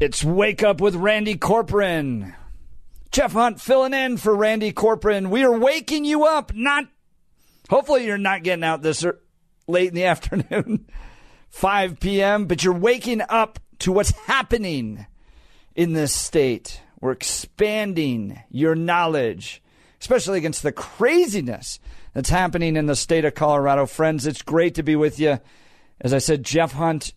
It's Wake Up with Randy Corporon. Jeff Hunt filling in for Randy Corporon. We are waking you up, not. Hopefully, you're not getting out this er- late in the afternoon, 5 p.m., but you're waking up to what's happening in this state. We're expanding your knowledge, especially against the craziness that's happening in the state of Colorado. Friends, it's great to be with you. As I said, Jeff Hunt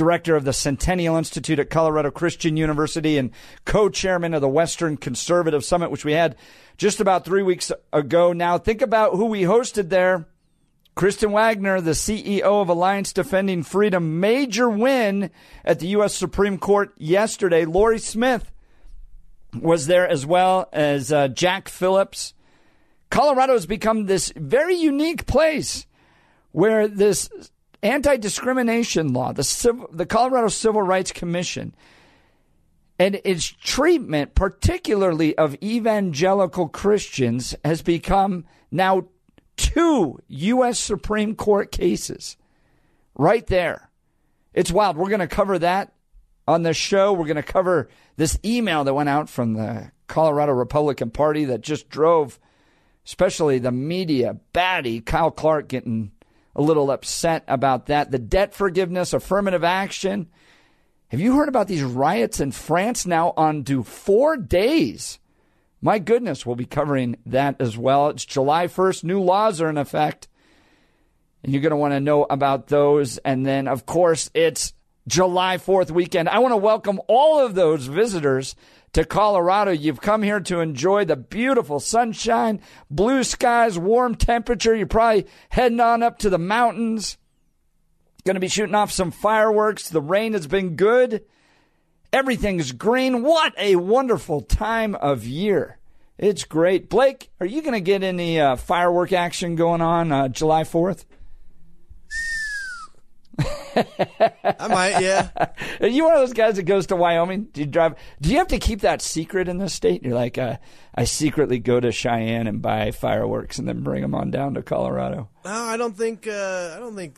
director of the Centennial Institute at Colorado Christian University and co chairman of the Western Conservative Summit, which we had just about three weeks ago. Now, think about who we hosted there. Kristen Waggoner, the CEO of Alliance Defending Freedom, major win at the U.S. Supreme Court yesterday. Lorie Smith was there as well as uh, Jack Phillips. Colorado has become this very unique place where this anti discrimination law, the, civil, the Colorado Civil Rights Commission, and its treatment, particularly of evangelical Christians, has become now two U.S. Supreme Court cases right there. It's wild. We're going to cover that on the show. We're going to cover this email that went out from the Colorado Republican Party that just drove, especially the media, batty Kyle Clark getting a little upset about that. The debt forgiveness, affirmative action. Have you heard about these riots in France now on to four days? My goodness, we'll be covering that as well. It's July 1st. New laws are in effect. And you're going to want to know about those. And then, of course, it's July 4th weekend. I want to welcome all of those visitors to Colorado. You've come here to enjoy the beautiful sunshine, blue skies, warm temperature. You're probably heading on up to the mountains. Going to be shooting off some fireworks. The rain has been good. Everything's green. What a wonderful time of year. It's great. Blake, are you going to get any uh, firework action going on uh, July 4th? I might, yeah. Are you one of those guys that goes to Wyoming? Do you drive? Do you have to keep that secret in this state? You're like, uh, I secretly go to Cheyenne and buy fireworks and then bring them on down to Colorado. No, I don't think. Uh, I don't think.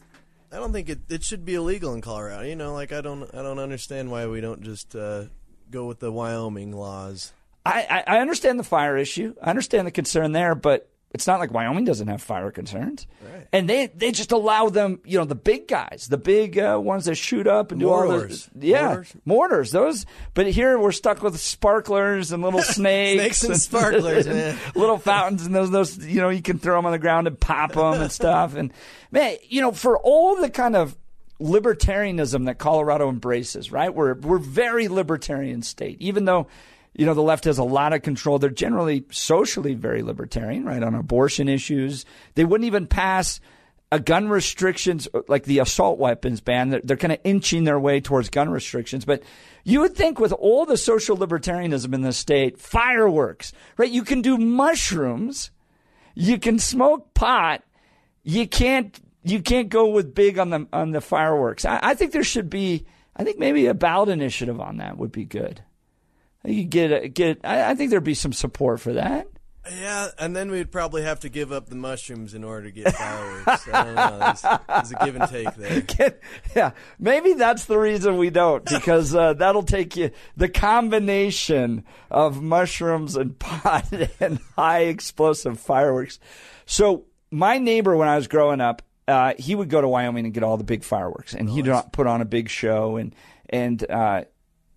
I don't think it, it should be illegal in Colorado. You know, like I don't. I don't understand why we don't just uh, go with the Wyoming laws. I, I, I understand the fire issue. I understand the concern there, but it's not like Wyoming doesn't have fire concerns, Right. and they they just allow them, you know, the big guys, the big uh, ones that shoot up and do all those, yeah, Mortars. mortars. Those, but here we're stuck with sparklers and little snakes, Snakes and sparklers, man. little fountains, and those those you know you can throw them on the ground and pop them and stuff. And man, you know, for all the kind of libertarianism that Colorado embraces, right? We're we're very libertarian state, even though you know the left has a lot of control. They're generally socially very libertarian, right? On abortion issues, they wouldn't even pass a gun restrictions like the assault weapons ban. They're, they're kind of inching their way towards gun restrictions, but you would think with all the social libertarianism in the state, fireworks, right? You can do mushrooms, you can smoke pot, you can't you can't go with big on the on the fireworks. I, I think there should be. I think maybe a ballot initiative on that would be good. You get get. I, I think there'd be some support for that. Yeah, and then we'd probably have to give up the mushrooms in order to get fireworks. I don't know. There's, there's a give and take there. Get- yeah, maybe that's the reason we don't because uh, that'll take you the combination of mushrooms and pot and high explosive fireworks. So my neighbor, when I was growing up, uh, he would go to Wyoming and get all the big fireworks, and he'd put on a big show, and and uh,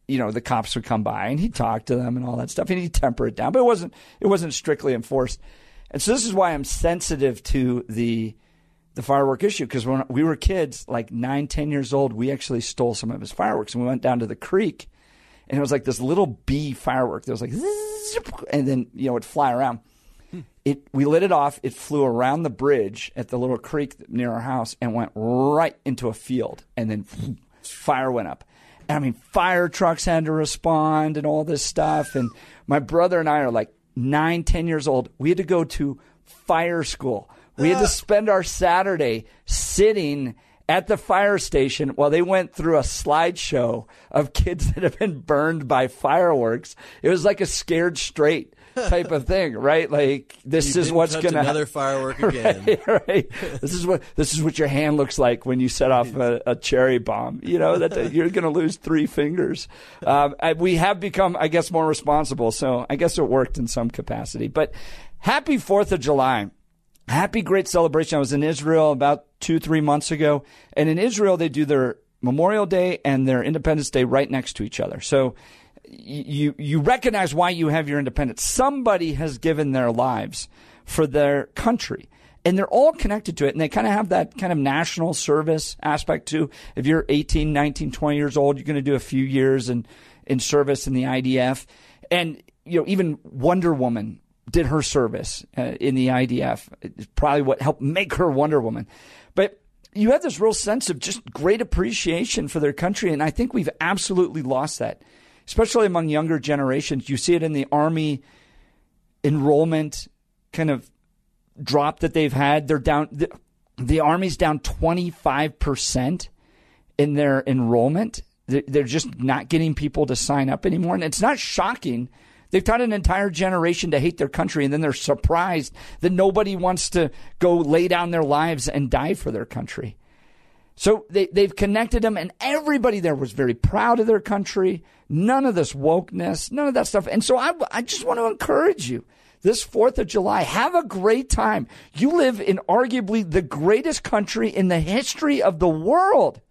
you know the cops would come by and he'd talk to them and all that stuff, and he'd temper it down, but it wasn't it wasn't strictly enforced. And so this is why I'm sensitive to the the firework issue because when we were kids, like nine, ten years old, we actually stole some of his fireworks and we went down to the creek, and it was like this little bee firework that was like, and then you know it'd fly around. It we lit it off. It flew around the bridge at the little creek near our house and went right into a field, and then fire went up. I mean, fire trucks had to respond and all this stuff. And my brother and I are like nine, ten years old. We had to go to fire school. We had to spend our Saturday sitting at the fire station while they went through a slideshow of kids that have been burned by fireworks. It was like a scared straight type of thing, right? Like this You is what's going to another firework again. right, right. This is what this is what your hand looks like when you set off a, a cherry bomb. You know that you're going to lose three fingers. Um, I, we have become, I guess, more responsible. So I guess it worked in some capacity. But happy Fourth of July. Happy great celebration. I was in Israel about two, three months ago. And in Israel, they do their Memorial Day and their Independence Day right next to each other. So you, you recognize why you have your independence. Somebody has given their lives for their country. And they're all connected to it. And they kind of have that kind of national service aspect too. If you're 18, 19, 20 years old, you're going to do a few years in, in service in the IDF. And, you know, even Wonder Woman did her service uh, in the IDF. It's probably what helped make her Wonder Woman. But you have this real sense of just great appreciation for their country. And I think we've absolutely lost that, especially among younger generations. You see it in the Army enrollment kind of drop that they've had. They're down, the, the Army's down 25% in their enrollment. They're, they're just not getting people to sign up anymore. And it's not shocking. They've taught an entire generation to hate their country, and then they're surprised that nobody wants to go lay down their lives and die for their country. So they, they've connected them, and everybody there was very proud of their country. None of this wokeness, none of that stuff. And so I, I just want to encourage you this 4th of July, have a great time. You live in arguably the greatest country in the history of the world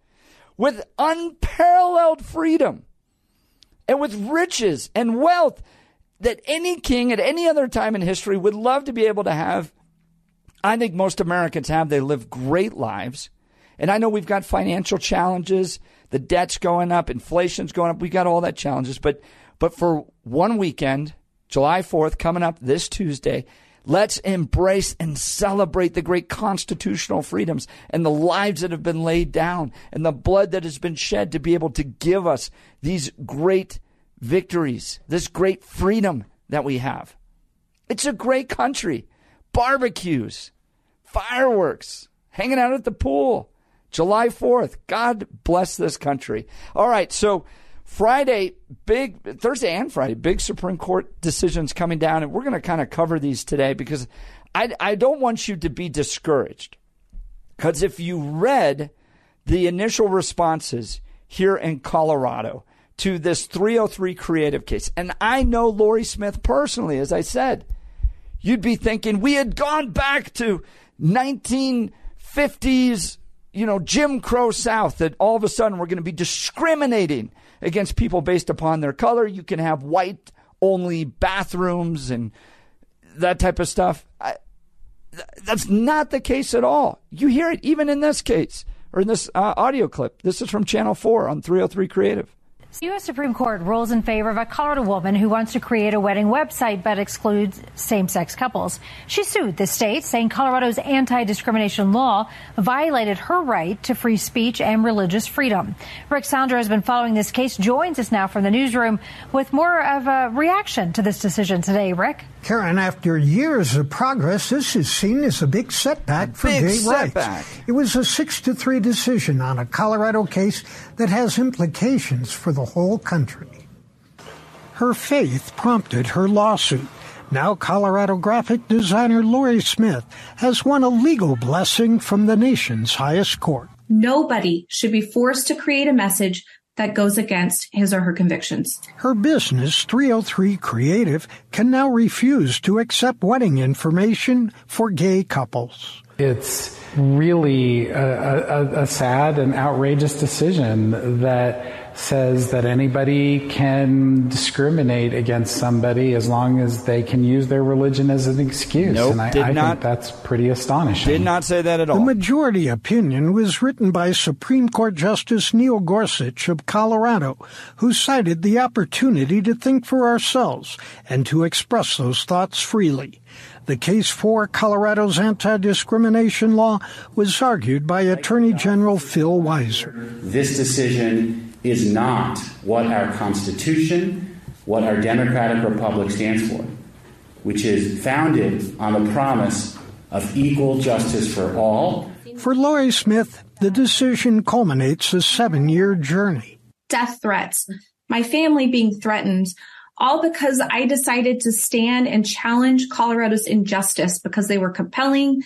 with unparalleled freedom and with riches and wealth that any king at any other time in history would love to be able to have. I think most Americans have. They live great lives. And I know we've got financial challenges, the debt's going up, inflation's going up. We've got all that challenges, but but for one weekend, July 4th coming up this Tuesday, let's embrace and celebrate the great constitutional freedoms and the lives that have been laid down and the blood that has been shed to be able to give us these great victories, this great freedom that we have. It's a great country. Barbecues, fireworks, hanging out at the pool. July 4th. God bless this country. All right, so Friday, big Thursday and Friday, big Supreme Court decisions coming down, and we're going to kind of cover these today because I, I don't want you to be discouraged. Because if you read the initial responses here in Colorado to this 303 creative case, and I know Lorie Smith personally, as I said, you'd be thinking we had gone back to 1950s, you know, Jim Crow South, that all of a sudden we're going to be discriminating against people based upon their color. You can have white only bathrooms and that type of stuff. I, th- that's not the case at all. You hear it even in this case or in this uh, audio clip. This is from Channel 4 on 303 Creative. The U.S. Supreme Court rules in favor of a Colorado woman who wants to create a wedding website but excludes same sex couples. She sued the state, saying Colorado's anti discrimination law violated her right to free speech and religious freedom. Rick Sandra has been following this case, joins us now from the newsroom with more of a reaction to this decision today. Rick? Karen, after years of progress, this is seen as a big setback for Big gay setback. rights. It was a six to three decision on a Colorado case that has implications for the whole country. Her faith prompted her lawsuit. Now, Colorado graphic designer Lorie Smith has won a legal blessing from the nation's highest court. Nobody should be forced to create a message that goes against his or her convictions. Her business, 303 Creative, can now refuse to accept wedding information for gay couples. It's really a, a, a sad and outrageous decision that says that anybody can discriminate against somebody as long as they can use their religion as an excuse. Nope, and I, did I not- think that's pretty astonishing. Did not say that at all. The majority opinion was written by Supreme Court Justice Neil Gorsuch of Colorado, who cited the opportunity to think for ourselves and to express those thoughts freely. The case for Colorado's anti-discrimination law was argued by Attorney General Phil Weiser. This decision is not what our Constitution, what our democratic republic stands for, which is founded on the promise of equal justice for all. For Lorie Smith, the decision culminates a seven year journey. Death threats, my family being threatened, all because I decided to stand and challenge Colorado's injustice because they were compelling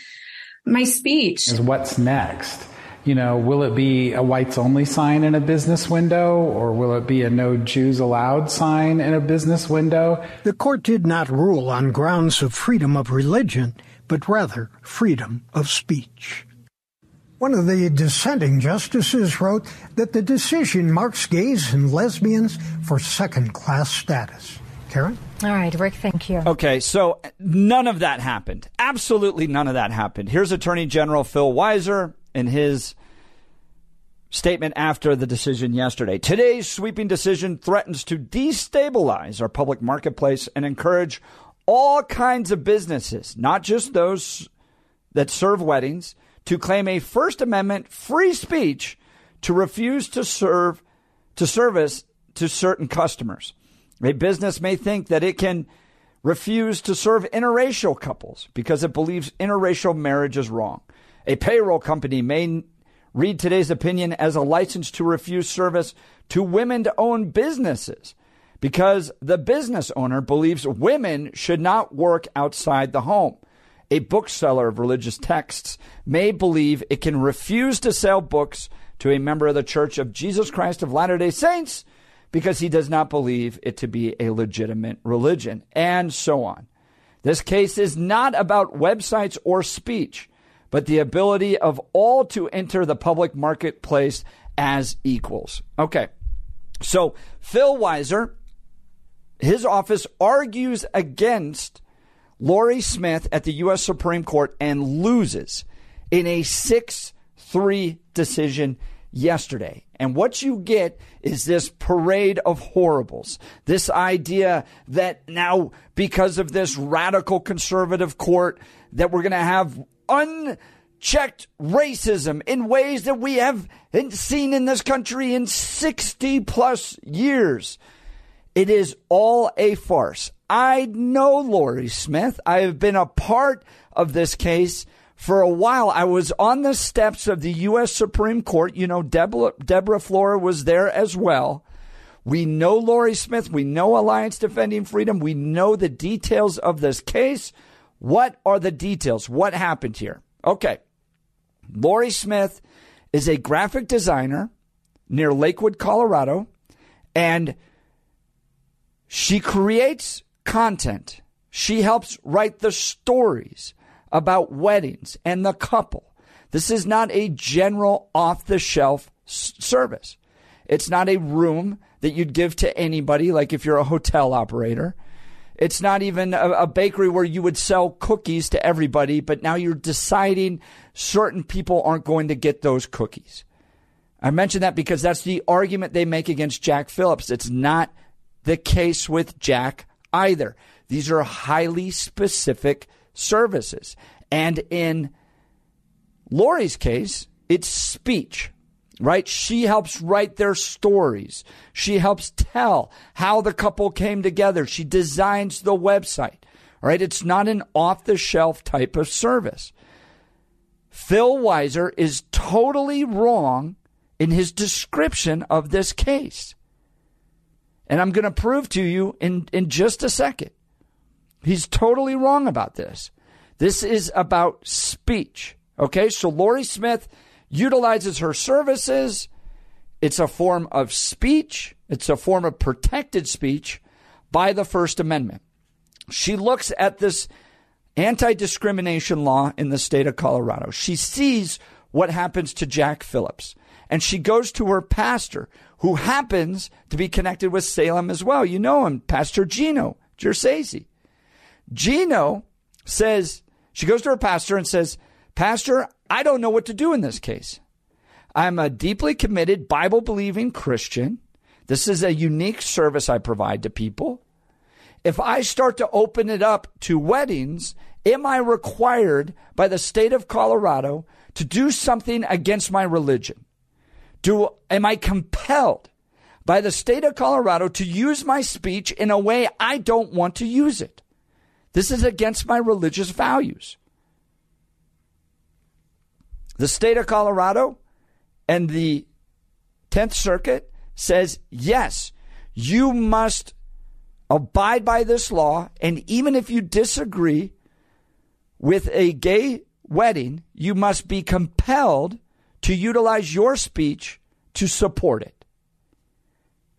my speech. What's next? You know, will it be a whites only sign in a business window or will it be a no Jews allowed sign in a business window? The court did not rule on grounds of freedom of religion, but rather freedom of speech. One of the dissenting justices wrote that the decision marks gays and lesbians for second class status. Karen? All right, Rick, thank you. Okay, so none of that happened. Absolutely none of that happened. Here's Attorney General Phil Weiser in his statement after the decision yesterday. Today's sweeping decision threatens to destabilize our public marketplace and encourage all kinds of businesses, not just those that serve weddings, to claim a First Amendment free speech to refuse to serve to service to certain customers. A business may think that it can refuse to serve interracial couples because it believes interracial marriage is wrong. A payroll company may read today's opinion as a license to refuse service to women to own businesses because the business owner believes women should not work outside the home a bookseller of religious texts may believe it can refuse to sell books to a member of the Church of Jesus Christ of Latter day Saints because he does not believe it to be a legitimate religion, and so on. This case is not about websites or speech, but the ability of all to enter the public marketplace as equals. Okay. So Phil Weiser, his office argues against Lorie Smith at the U.S. Supreme Court and loses in a 6 3 decision yesterday. And what you get is this parade of horribles. This idea that now, because of this radical conservative court, that we're going to have unchecked racism in ways that we have seen in this country in 60 plus years. It is all a farce. I know Lorie Smith. I have been a part of this case for a while. I was on the steps of the U.S. Supreme Court. You know, Deborah, Deborah Flora was there as well. We know Lorie Smith. We know Alliance Defending Freedom. We know the details of this case. What are the details? What happened here? Okay. Lorie Smith is a graphic designer near Lakewood, Colorado, and she creates content. She helps write the stories about weddings and the couple. This is not a general off the shelf service. It's not a room that you'd give to anybody, like if you're a hotel operator. It's not even a, a, bakery where you would sell cookies to everybody, but now you're deciding certain people aren't going to get those cookies. I mention that because that's the argument they make against Jack Phillips. It's not the case with Jack either. These are highly specific services. And in Lorie's case, it's speech, right? She helps write their stories. She helps tell how the couple came together. She designs the website, right? It's not an off the shelf type of service. Phil Weiser is totally wrong in his description of this case. And I'm going to prove to you in, in just a second. He's totally wrong about this. This is about speech. Okay, so Lorie Smith utilizes her services. It's a form of speech, it's a form of protected speech by the First Amendment. She looks at this anti discrimination law in the state of Colorado. She sees what happens to Jack Phillips. And she goes to her pastor, who happens to be connected with Salem as well. You know him, Pastor Gino Geraci. Gino says, she goes to her pastor and says, Pastor, I don't know what to do in this case. I'm a deeply committed Bible believing Christian. This is a unique service I provide to people. If I start to open it up to weddings, am I required by the state of Colorado to do something against my religion? Do am I compelled by the state of Colorado to use my speech in a way I don't want to use it. This is against my religious values. The state of Colorado and the 10th Circuit says, yes, you must abide by this law. And even if you disagree with a gay wedding, you must be compelled to utilize your speech to support it.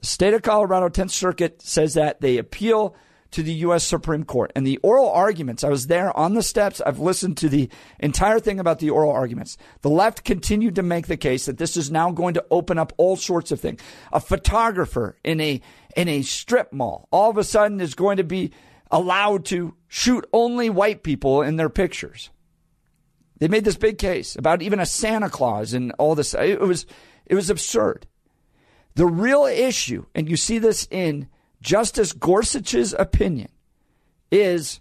The state of Colorado 10th Circuit says that they appeal to the U.S. Supreme Court. And the oral arguments, I was there on the steps. I've listened to the entire thing about the oral arguments. The left continued to make the case that this is now going to open up all sorts of things. A photographer in a, in a strip mall all of a sudden is going to be allowed to shoot only white people in their pictures. They made this big case about even a Santa Claus and all this. It was, it was absurd. The real issue, and you see this in Justice Gorsuch's opinion is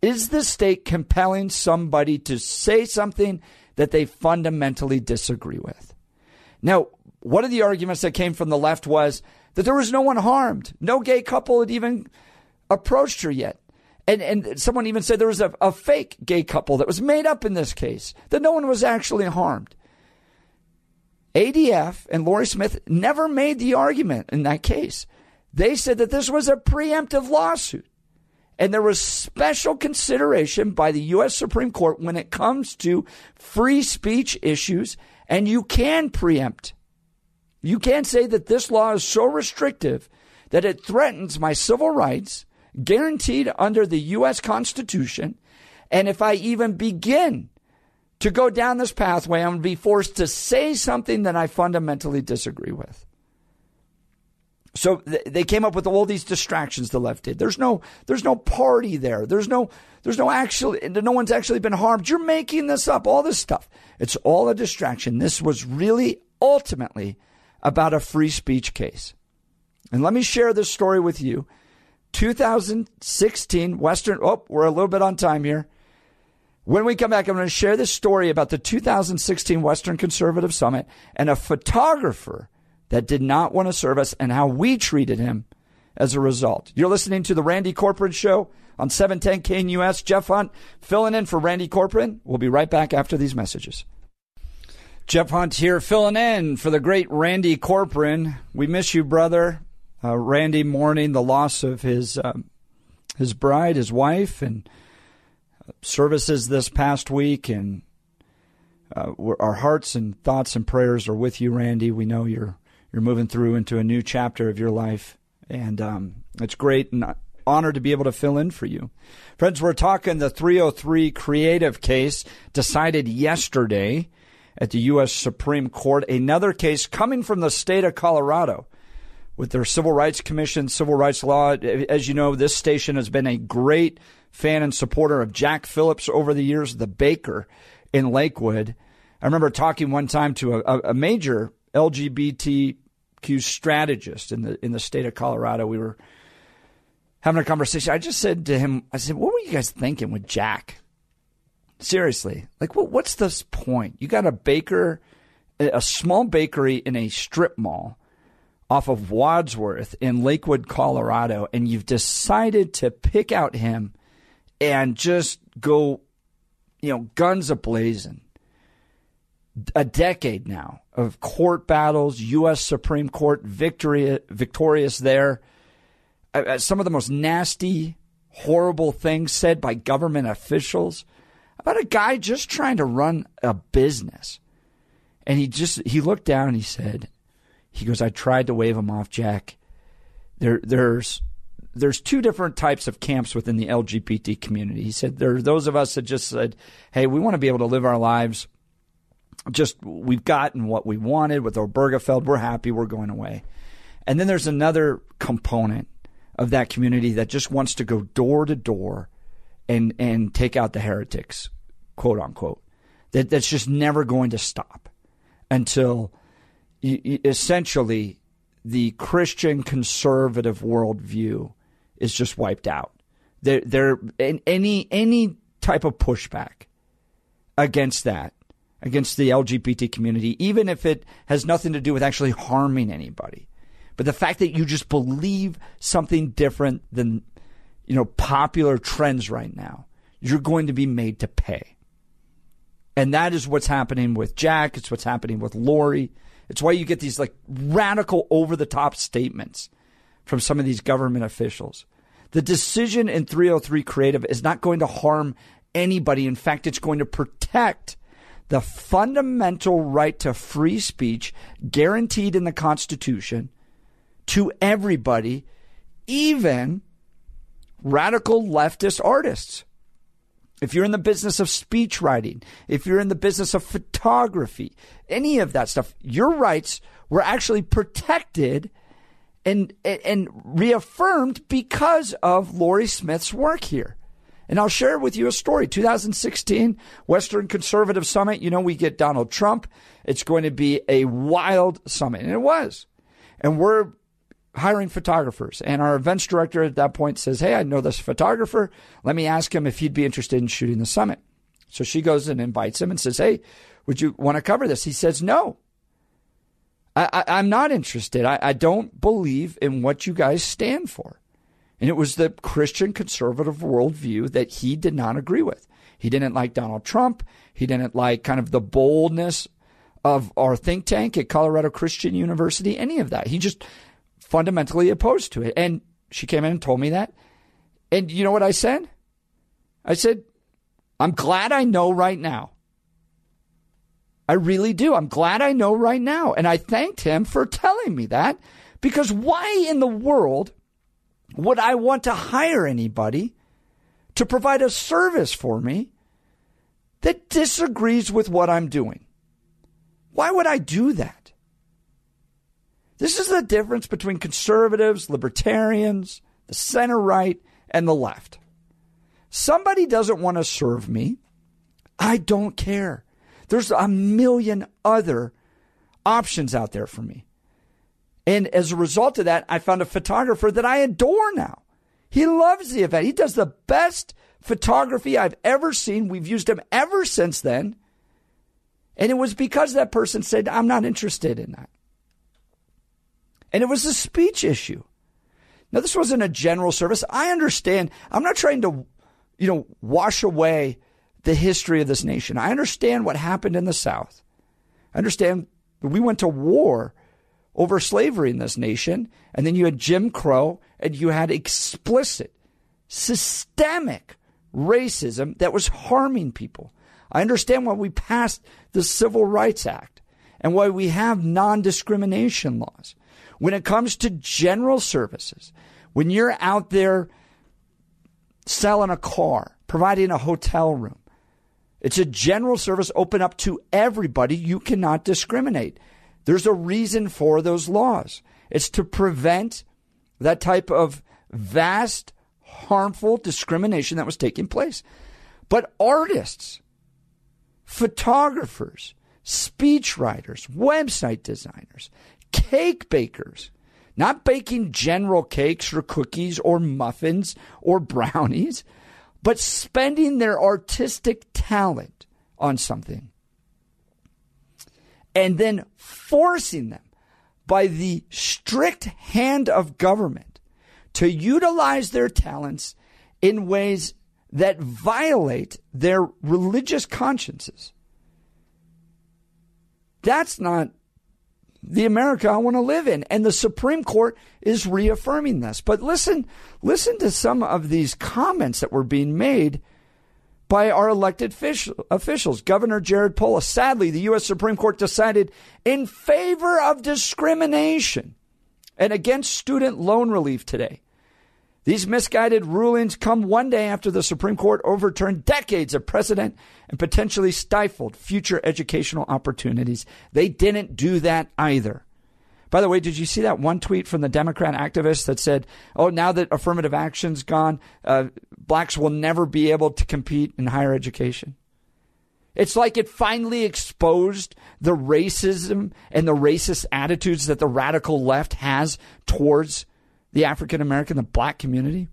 is the state compelling somebody to say something that they fundamentally disagree with? Now, one of the arguments that came from the left was that there was no one harmed. No gay couple had even approached her yet. And, and someone even said there was a, a fake gay couple that was made up in this case, that no one was actually harmed. ADF and Lorie Smith never made the argument in that case. They said that this was a preemptive lawsuit. And there was special consideration by the U.S. Supreme Court when it comes to free speech issues, and you can preempt. You can say that this law is so restrictive that it threatens my civil rights guaranteed under the U.S. Constitution. And if I even begin to go down this pathway, I'm going to be forced to say something that I fundamentally disagree with. So th- they came up with all these distractions the left did. There's no, there's no party there. There's no, there's no actually, no one's actually been harmed. You're making this up, all this stuff. It's all a distraction. This was really ultimately about a free speech case. And let me share this story with you. 2016 Western, oh, we're a little bit on time here. When we come back, I'm going to share this story about the 2016 Western Conservative Summit and a photographer that did not want to serve us and how we treated him as a result. You're listening to the Randy Corporon Show on 710 KNUS. Jeff Hunt filling in for Randy Corporon. We'll be right back after these messages. Jeff Hunt here filling in for the great Randy Corporon. We miss you, brother. Uh, Randy mourning the loss of his um, his bride, his wife, and services this past week, and uh, our hearts and thoughts and prayers are with you, Randy. We know you're you're moving through into a new chapter of your life, and um, it's great and honored to be able to fill in for you, friends. We're talking the 303 creative case decided yesterday at the U.S. Supreme Court. Another case coming from the state of Colorado with their Civil Rights Commission, civil rights law. As you know, this station has been a great fan and supporter of Jack Phillips over the years, the baker in Lakewood. I remember talking one time to a, a major LGBTQ strategist in the in the state of Colorado. We were having a conversation. I just said to him, I said, "What were you guys thinking with Jack? Seriously, like, what, what's this point? You got a baker, a small bakery in a strip mall." Off of Wadsworth in Lakewood, Colorado, and you've decided to pick out him and just go, you know, guns a blazing. A decade now of court battles, U.S. Supreme Court victory, victorious there. Uh, uh, some of the most nasty, horrible things said by government officials about a guy just trying to run a business. And he just he looked down and he said, he goes, I tried to wave him off, Jack. There there's there's two different types of camps within the LGBT community. He said there are those of us that just said, "Hey, we want to be able to live our lives. Just we've gotten what we wanted with Obergefell. We're happy. We're going away." And then there's another component of that community that just wants to go door to door and and take out the heretics, quote unquote. That that's just never going to stop until essentially the Christian conservative worldview is just wiped out. There, there, any any type of pushback against that, against the LGBT community, even if it has nothing to do with actually harming anybody. But the fact that you just believe something different than, you know, popular trends right now, you're going to be made to pay. And that is what's happening with Jack. It's what's happening with Lorie. It's why you get these like radical over the top statements from some of these government officials. The decision in 303 Creative is not going to harm anybody. In fact, it's going to protect the fundamental right to free speech guaranteed in the Constitution to everybody, even radical leftist artists. If you're in the business of speech writing, if you're in the business of photography, any of that stuff, your rights were actually protected and and reaffirmed because of Lorie Smith's work here. And I'll share with you a story. 2016 Western Conservative Summit. You know, we get Donald Trump. It's going to be a wild summit. And it was. And we're hiring photographers. And our events director at that point says, Hey, I know this photographer. Let me ask him if he'd be interested in shooting the summit. So she goes and invites him and says, Hey, would you want to cover this? He says, No. I, am not interested. I, I don't believe in what you guys stand for. And it was the Christian conservative worldview that he did not agree with. He didn't like Donald Trump. He didn't like kind of the boldness of our think tank at Colorado Christian University, any of that. He just fundamentally opposed to it. And she came in and told me that. And you know what I said? I said, I'm glad I know right now. I really do. I'm glad I know right now. And I thanked him for telling me that because why in the world would I want to hire anybody to provide a service for me that disagrees with what I'm doing? Why would I do that? This is the difference between conservatives, libertarians, the center right, and the left. Somebody doesn't want to serve me. I don't care. There's a million other options out there for me. And as a result of that, I found a photographer that I adore now. He loves the event. He does the best photography I've ever seen. We've used him ever since then. And it was because that person said, I'm not interested in that. And it was a speech issue. Now, this wasn't a general service. I understand. I'm not trying to, you know, wash away the history of this nation. I understand what happened in the South. I understand we went to war over slavery in this nation. And then you had Jim Crow and you had explicit, systemic racism that was harming people. I understand why we passed the Civil Rights Act and why we have non discrimination laws. When it comes to general services, when you're out there selling a car, providing a hotel room, it's a general service open up to everybody. You cannot discriminate. There's a reason for those laws. It's to prevent that type of vast, harmful discrimination that was taking place. But artists, photographers, speechwriters, website designers, cake bakers, not baking general cakes or cookies or muffins or brownies, but spending their artistic talent on something and then forcing them by the strict hand of government to utilize their talents in ways that violate their religious consciences. That's not the America I want to live in. And the Supreme Court is reaffirming this. But listen, listen to some of these comments that were being made by our elected officials. Governor Jared Polis. Sadly, the U.S. Supreme Court decided in favor of discrimination and against student loan relief today. These misguided rulings come one day after the Supreme Court overturned decades of precedent and potentially stifled future educational opportunities. They didn't do that either. By the way, did you see that one tweet from the Democrat activist that said, "Oh, now that affirmative action's gone, uh, blacks will never be able to compete in higher education"? It's like it finally exposed the racism and the racist attitudes that the radical left has towards the African American, the black community.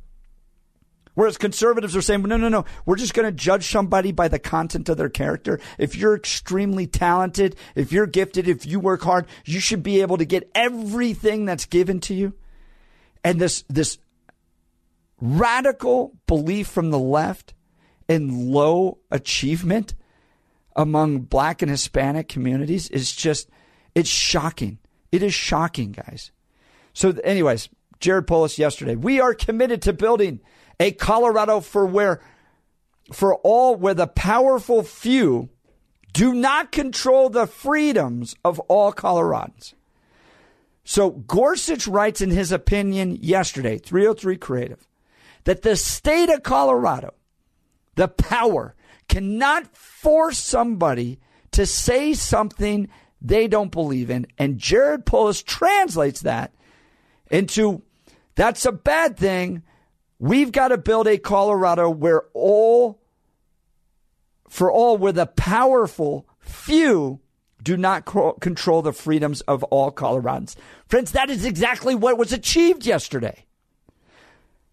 Whereas conservatives are saying, no, no, no, we're just going to judge somebody by the content of their character. If you're extremely talented, if you're gifted, if you work hard, you should be able to get everything that's given to you. And this, this radical belief from the left in low achievement among black and Hispanic communities is just, it's shocking. It is shocking, guys. So, anyways, Jared Polis yesterday. We are committed to building a Colorado for where for all where the powerful few do not control the freedoms of all Coloradans. So Gorsuch writes in his opinion yesterday, 303 Creative, that the state of Colorado, the power, cannot force somebody to say something they don't believe in. And Jared Polis translates that into that's a bad thing We've got to build a Colorado where all, for all, where the powerful few do not control the freedoms of all Coloradans. Friends, that is exactly what was achieved yesterday.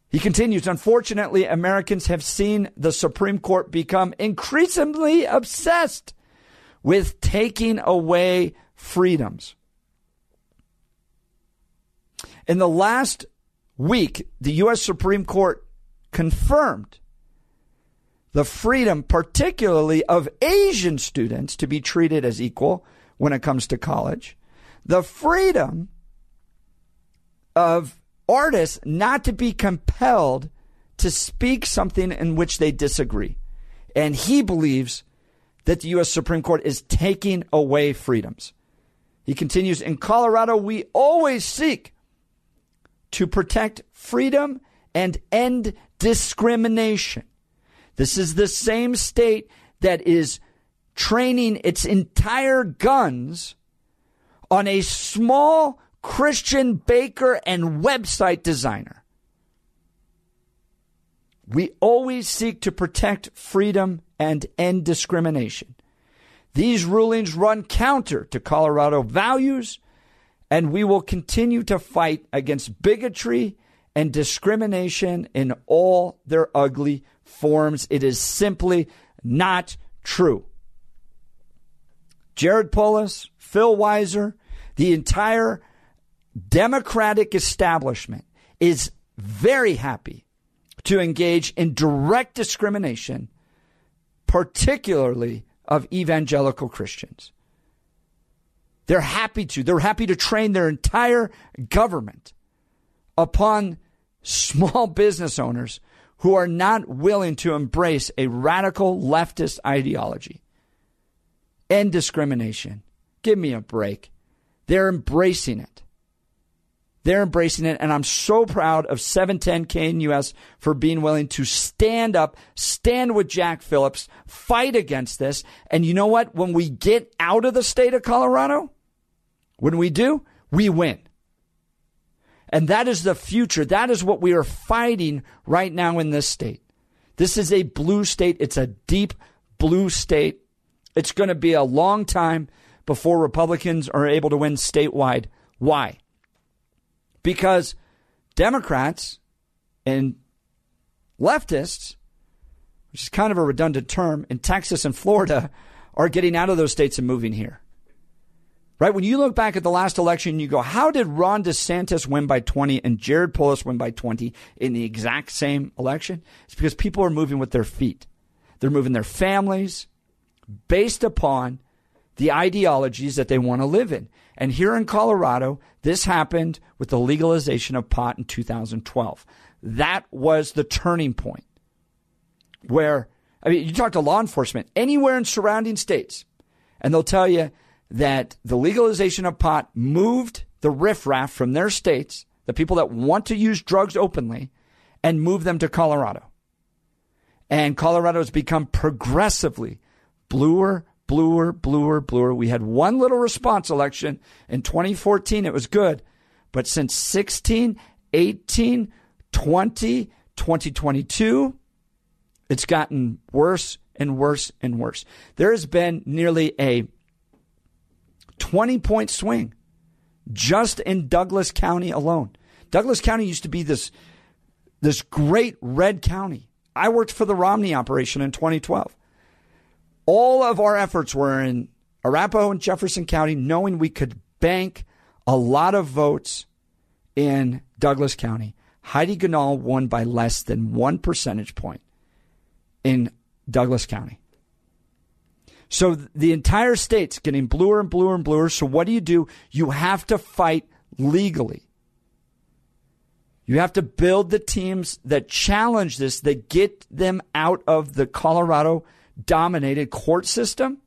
He continues, unfortunately, Americans have seen the Supreme Court become increasingly obsessed with taking away freedoms. In the last week, the U.S. Supreme Court confirmed the freedom, particularly of Asian students, to be treated as equal when it comes to college, the freedom of artists not to be compelled to speak something in which they disagree. And he believes that the U.S. Supreme Court is taking away freedoms. He continues In Colorado, we always seek to protect freedom and end discrimination. This is the same state that is training its entire guns on a small Christian baker and website designer. We always seek to protect freedom and end discrimination. These rulings run counter to Colorado values and we will continue to fight against bigotry and discrimination in all their ugly forms. It is simply not true. Jared Polis, Phil Weiser, the entire Democratic establishment is very happy to engage in direct discrimination, particularly of evangelical Christians. They're happy to. They're happy to train their entire government upon small business owners who are not willing to embrace a radical leftist ideology. End discrimination. Give me a break. They're embracing it. They're embracing it, and I'm so proud of 710 KNUS for being willing to stand up, stand with Jack Phillips, fight against this. And you know what? When we get out of the state of Colorado, when we do, we win. And that is the future. That is what we are fighting right now in this state. This is a blue state. It's a deep blue state. It's going to be a long time before Republicans are able to win statewide. Why? Because Democrats and leftists, which is kind of a redundant term, in Texas and Florida are getting out of those states and moving here right? When you look back at the last election, you go, how did Ron DeSantis win by 20 and Jared Polis win by 20 in the exact same election? It's because people are moving with their feet. They're moving their families based upon the ideologies that they want to live in. And here in Colorado, this happened with the legalization of pot in 2012. That was the turning point where, I mean, you talk to law enforcement anywhere in surrounding states, and they'll tell you that the legalization of pot moved the riffraff from their states, the people that want to use drugs openly, and move them to Colorado. And Colorado has become progressively bluer, bluer, bluer, bluer. We had one little response election in 2014. It was good. But since 16, 18, 20, 2022, it's gotten worse and worse and worse. There has been nearly a 20 point swing just in Douglas County alone. Douglas County used to be this this great red county. I worked for the Romney operation in 2012. All of our efforts were in Arapahoe and Jefferson County, knowing we could bank a lot of votes in Douglas County. Heidi Ganahl won by less than one percentage point in Douglas County. So the entire state's getting bluer and bluer and bluer. So what do you do? You have to fight legally. You have to build the teams that challenge this, that get them out of the Colorado dominated court system,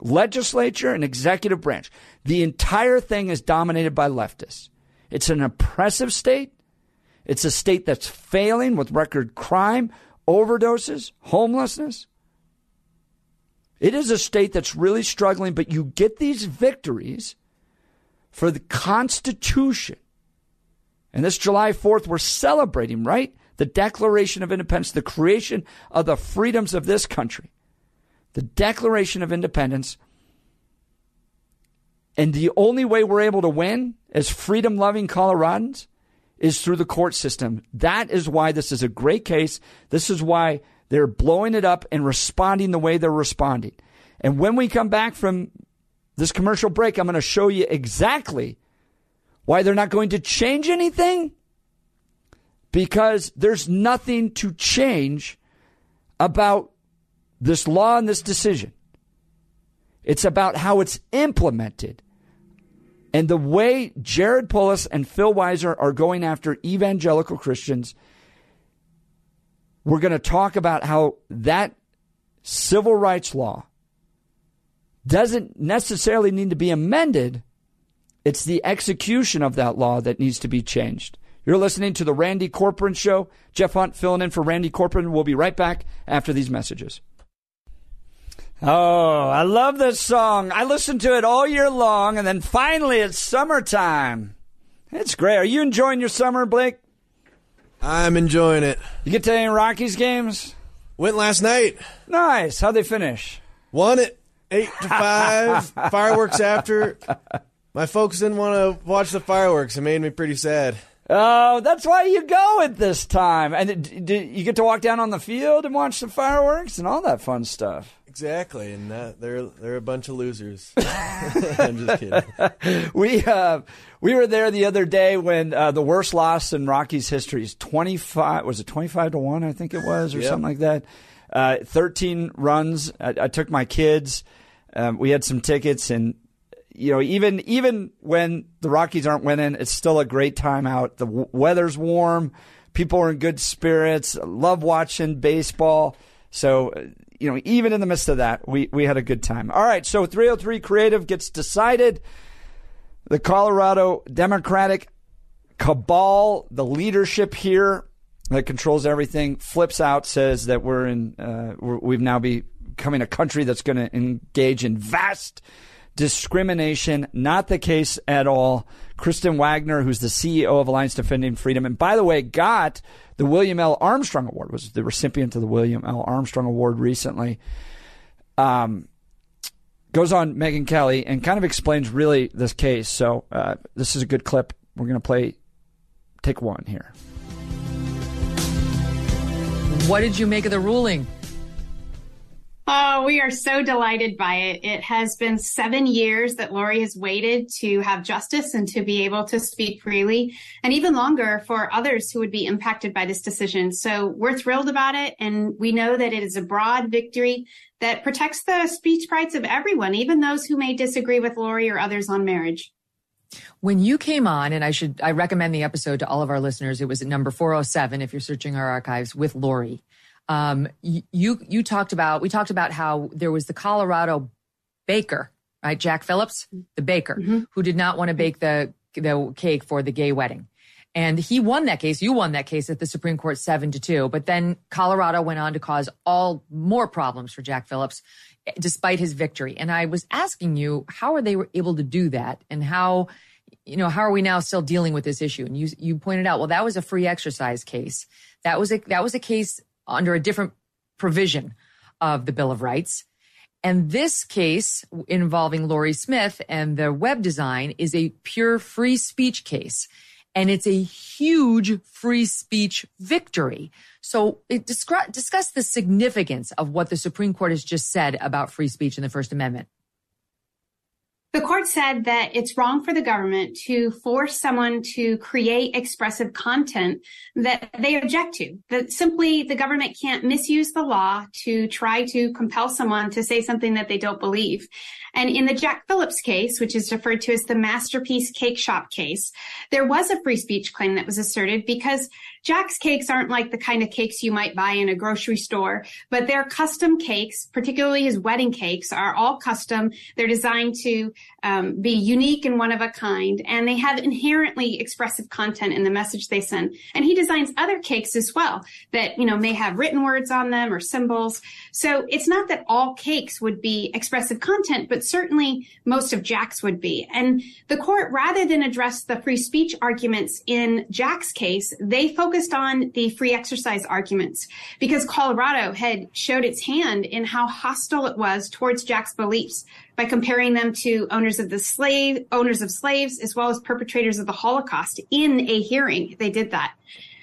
legislature, and executive branch. The entire thing is dominated by leftists. It's an oppressive state. It's a state that's failing with record crime, overdoses, homelessness. It is a state that's really struggling, but you get these victories for the Constitution. And this July 4th, we're celebrating, right? The Declaration of Independence, the creation of the freedoms of this country. The Declaration of Independence. And the only way we're able to win as freedom loving Coloradans is through the court system. That is why this is a great case. This is why they're blowing it up and responding the way they're responding. And when we come back from this commercial break, I'm going to show you exactly why they're not going to change anything. Because there's nothing to change about this law and this decision. It's about how it's implemented. And the way Jared Polis and Phil Weiser are going after evangelical Christians we're going to talk about how that civil rights law doesn't necessarily need to be amended. It's the execution of that law that needs to be changed. You're listening to the Randy Corporon Show. Jeff Hunt filling in for Randy Corporon. We'll be right back after these messages. Oh, I love this song. I listen to it all year long, and then finally it's summertime. It's great. Are you enjoying your summer, Blake? I'm enjoying it. You get to any Rockies games? Went last night. Nice. How'd they finish? Won it eight to five. fireworks after. My folks didn't want to watch the fireworks. It made me pretty sad. Oh, that's why you go at this time. And you get to walk down on the field and watch the fireworks and all that fun stuff. Exactly, and that, they're they're a bunch of losers. I'm just kidding. We uh, we were there the other day when uh, the worst loss in Rockies history is twenty five. Was it twenty five to one? I think it was, or yep. something like that. Uh, Thirteen runs. I, I, took my kids. Um, we had some tickets, and you know, even even when the Rockies aren't winning, it's still a great time out. The w- weather's warm. People are in good spirits. Love watching baseball. So you know, even in the midst of that, we, we had a good time. All right, so 303 Creative gets decided. The Colorado Democratic cabal, the leadership here that controls everything, flips out, says that we're in, uh, we have now becoming a country that's going to engage in vast discrimination. Not the case at all. Kristen Waggoner, who's the CEO of Alliance Defending Freedom, and by the way, got the William L. Armstrong Award, was the recipient of the William L. Armstrong Award recently. Um, goes on Megyn Kelly and kind of explains really this case. So uh, this is a good clip. We're going to play take one here. What did you make of the ruling? Oh, we are so delighted by it. It has been seven years that Lorie has waited to have justice and to be able to speak freely, and even longer for others who would be impacted by this decision. So we're thrilled about it, and we know that it is a broad victory that protects the speech rights of everyone, even those who may disagree with Lorie or others on marriage. When you came on, and I should I recommend the episode to all of our listeners. It was at number 407 if you're searching our archives with Lorie. Um, you you talked about we talked about how there was the Colorado baker, right? Jack Phillips, the baker, mm-hmm. who did not want to bake the the cake for the gay wedding. And he won that case. You won that case at the Supreme Court seven to two. But then Colorado went on to cause all more problems for Jack Phillips, despite his victory. And I was asking you, how are they able to do that, and how, you know, how are we now still dealing with this issue? And you you pointed out, well, that was a free exercise case. That was a that was a case under a different provision of the Bill of Rights. And this case involving Lorie Smith and the web design is a pure free speech case. and it's a huge free speech victory. So it discuss, discuss the significance of what the Supreme Court has just said about free speech in the First Amendment. The court said that it's wrong for the government to force someone to create expressive content that they object to. That simply the government can't misuse the law to try to compel someone to say something that they don't believe. And in the Jack Phillips case, which is referred to as the masterpiece cake shop case, there was a free speech claim that was asserted because Jack's cakes aren't like the kind of cakes you might buy in a grocery store, but they're custom cakes, particularly his wedding cakes are all custom. They're designed to um, be unique and one of a kind, and they have inherently expressive content in the message they send. And he designs other cakes as well that, you know, may have written words on them or symbols. So it's not that all cakes would be expressive content, but certainly most of Jack's would be. And the court, rather than address the free speech arguments in Jack's case, they focused on the free exercise arguments because Colorado had showed its hand in how hostile it was towards Jack's beliefs by comparing them to owners of the slave, owners of slaves, as well as perpetrators of the Holocaust in a hearing. They did that.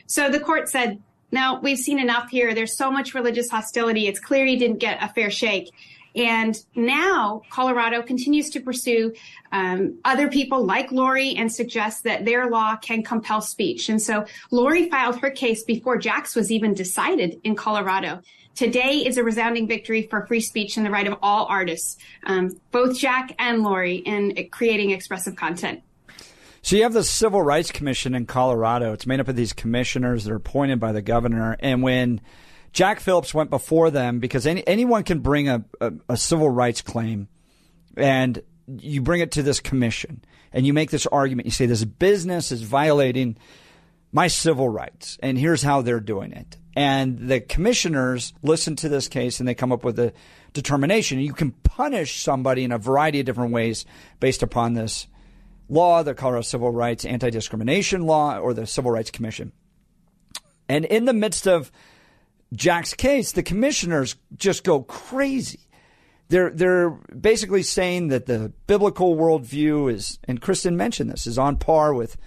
So the court said, "Now we've seen enough here. There's so much religious hostility. It's clear he didn't get a fair shake. And now Colorado continues to pursue um, other people like Lorie and suggests that their law can compel speech. And so Lorie filed her case before Jack's was even decided in Colorado. Today is a resounding victory for free speech and the right of all artists, um, both Jack and Lorie, in creating expressive content. So you have the Civil Rights Commission in Colorado. It's made up of these commissioners that are appointed by the governor. And when Jack Phillips went before them because any, anyone can bring a, a, a civil rights claim and you bring it to this commission and you make this argument. You say this business is violating my civil rights, and here's how they're doing it. And the commissioners listen to this case and they come up with a determination. You can punish somebody in a variety of different ways based upon this law, the Colorado Civil Rights Anti Discrimination Law, or the Civil Rights Commission. And in the midst of Jack's case, the commissioners just go crazy. They're they're basically saying that the biblical worldview is, and Kristen mentioned this, is on par with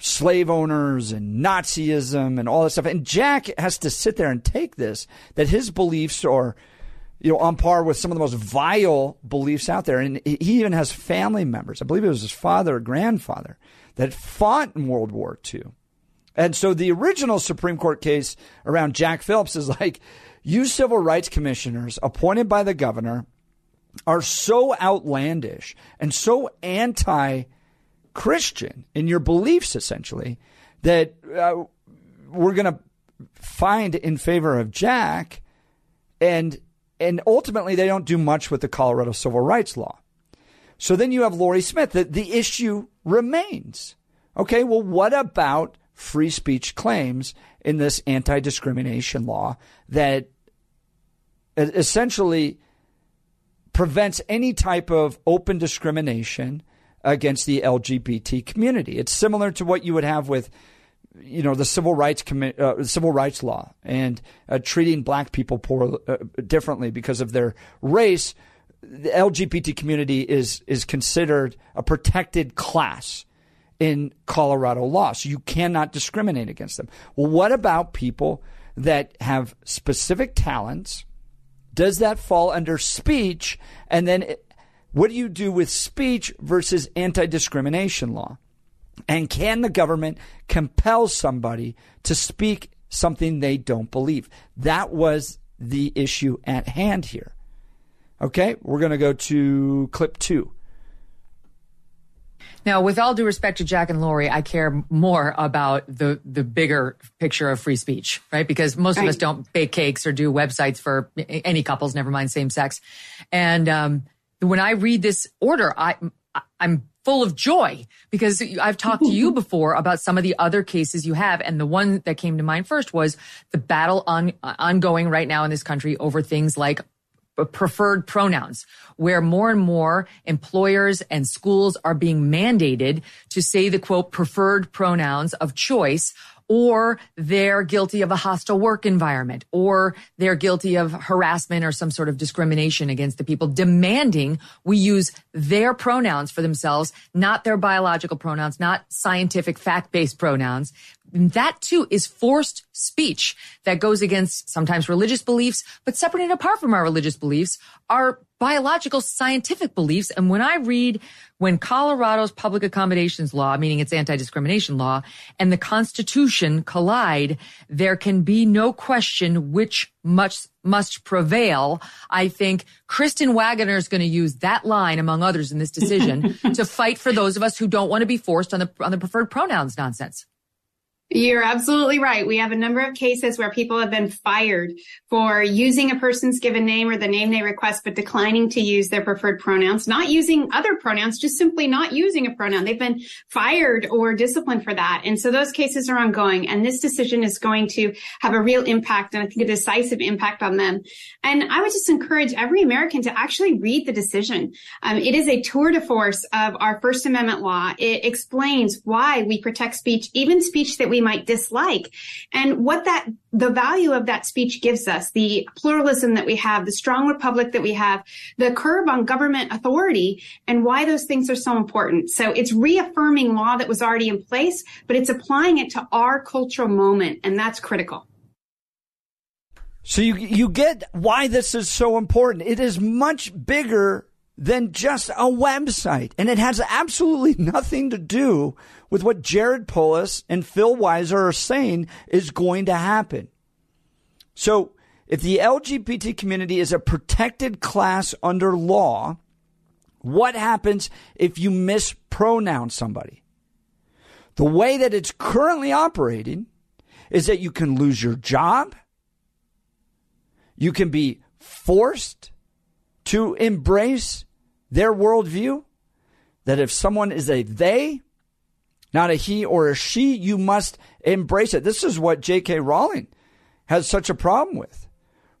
slave owners and Nazism and all this stuff. And Jack has to sit there and take this that his beliefs are, you know, on par with some of the most vile beliefs out there. And he even has family members. I believe it was his father or grandfather that fought in World War II and so the original Supreme Court case around Jack Phillips is like, you civil rights commissioners appointed by the governor are so outlandish and so anti Christian in your beliefs, essentially, that uh, we're going to find in favor of Jack. And, and ultimately, they don't do much with the Colorado civil rights law. So then you have Lorie Smith. The, the issue remains. Okay, well, what about free speech claims in this anti discrimination law that essentially prevents any type of open discrimination against the LGBT community. It's similar to what you would have with you know the civil rights commi- uh, civil rights law and uh, treating black people poor uh, differently because of their race the LGBT community is is considered a protected class in Colorado law. So you cannot discriminate against them. Well, what about people that have specific talents? Does that fall under speech? And then what do you do with speech versus anti discrimination law? And can the government compel somebody to speak something they don't believe? That was the issue at hand here. Okay, we're going to go to clip two. Now, with all due respect to Jack and Lorie, I care more about the the bigger picture of free speech, right? Because most right. of us don't bake cakes or do websites for any couples, never mind same sex. And um, when I read this order, I I'm full of joy because I've talked to you before about some of the other cases you have. And the one that came to mind first was the battle on, ongoing right now in this country over things like preferred pronouns, where more and more employers and schools are being mandated to say the quote preferred pronouns of choice or they're guilty of a hostile work environment, or they're guilty of harassment or some sort of discrimination against the people, demanding we use their pronouns for themselves, not their biological pronouns, not scientific fact-based pronouns. That too is forced speech that goes against sometimes religious beliefs, but separate and apart from our religious beliefs are biological scientific beliefs. And when I read when Colorado's public accommodations law, meaning its anti-discrimination law, and the Constitution collide, there can be no question which much must prevail. I think Kristen Waggoner is going to use that line, among others, in this decision to fight for those of us who don't want to be forced on the on the preferred pronouns nonsense. You're absolutely right. We have a number of cases where people have been fired for using a person's given name or the name they request, but declining to use their preferred pronouns, not using other pronouns, just simply not using a pronoun. They've been fired or disciplined for that. And so those cases are ongoing. And this decision is going to have a real impact and I think a decisive impact on them. And I would just encourage every American to actually read the decision. Um, it is a tour de force of our First Amendment law. It explains why we protect speech, even speech that we might dislike and what that, the value of that speech gives us, the pluralism that we have, the strong republic that we have, the curb on government authority and why those things are so important. So it's reaffirming law that was already in place, but it's applying it to our cultural moment. And that's critical. So you you get why this is so important. It is much bigger than just a website. And it has absolutely nothing to do with what Jared Polis and Phil Weiser are saying is going to happen. So if the LGBT community is a protected class under law, what happens if you mispronounce somebody? The way that it's currently operating is that you can lose your job. You can be forced to embrace their worldview that if someone is a they, not a he or a she, you must embrace it. This is what J.K. Rowling has such a problem with,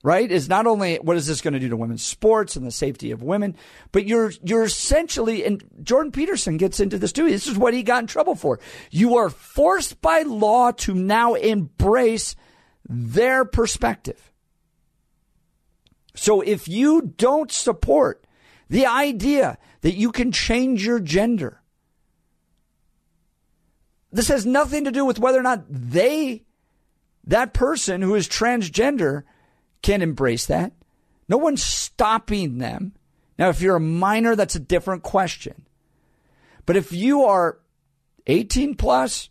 right? Is not only what is this going to do to women's sports and the safety of women, but you're you're essentially, and Jordan Peterson gets into this too. This is what he got in trouble for. You are forced by law to now embrace their perspective. So if you don't support the idea that you can change your gender. This has nothing to do with whether or not they, that person who is transgender, can embrace that. No one's stopping them. Now, if you're a minor, that's a different question. But if you are 18 plus,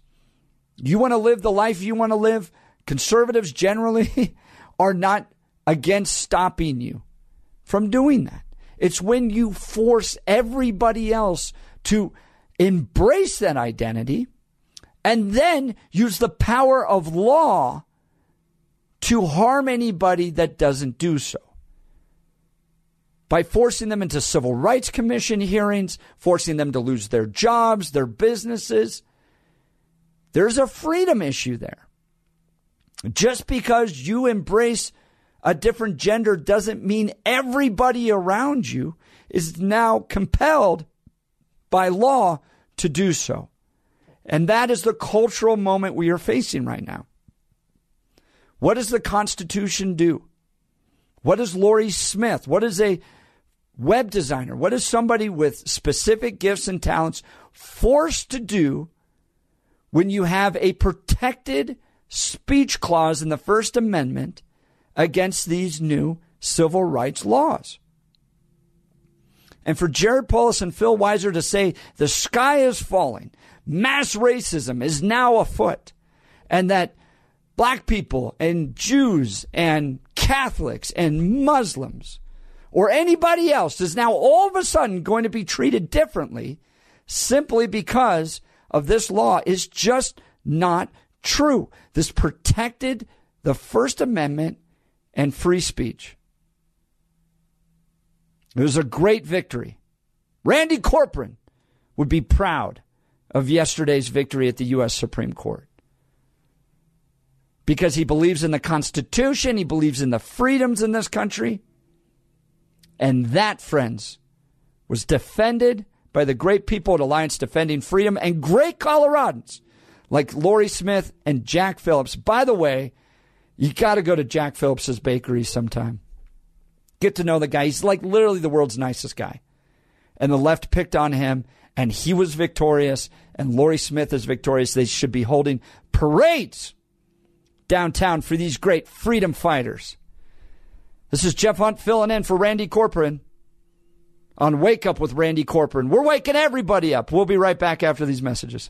you want to live the life you want to live, conservatives generally are not against stopping you from doing that. It's when you force everybody else to embrace that identity and then use the power of law to harm anybody that doesn't do so. By forcing them into civil rights commission hearings, forcing them to lose their jobs, their businesses. There's a freedom issue there. Just because you embrace a different gender doesn't mean everybody around you is now compelled by law to do so. And that is the cultural moment we are facing right now. What does the Constitution do? What does Lorie Smith? What is a web designer? What is somebody with specific gifts and talents forced to do when you have a protected speech clause in the First Amendment against these new civil rights laws. And for Jared Polis and Phil Weiser to say the sky is falling, mass racism is now afoot, and that black people and Jews and Catholics and Muslims or anybody else is now all of a sudden going to be treated differently simply because of this law is just not true. This protected the First Amendment and free speech. It was a great victory. Randy Corporon would be proud of yesterday's victory at the U.S. Supreme Court because he believes in the Constitution, he believes in the freedoms in this country. And that, friends, was defended by the great people at Alliance Defending Freedom and great Coloradans like Lorie Smith and Jack Phillips. By the way, you got to go to Jack Phillips's bakery sometime. Get to know the guy. He's like literally the world's nicest guy. And the left picked on him, and he was victorious, and Lorie Smith is victorious. They should be holding parades downtown for these great freedom fighters. This is Jeff Hunt filling in for Randy Corporon on Wake Up with Randy Corporon. We're waking everybody up. We'll be right back after these messages.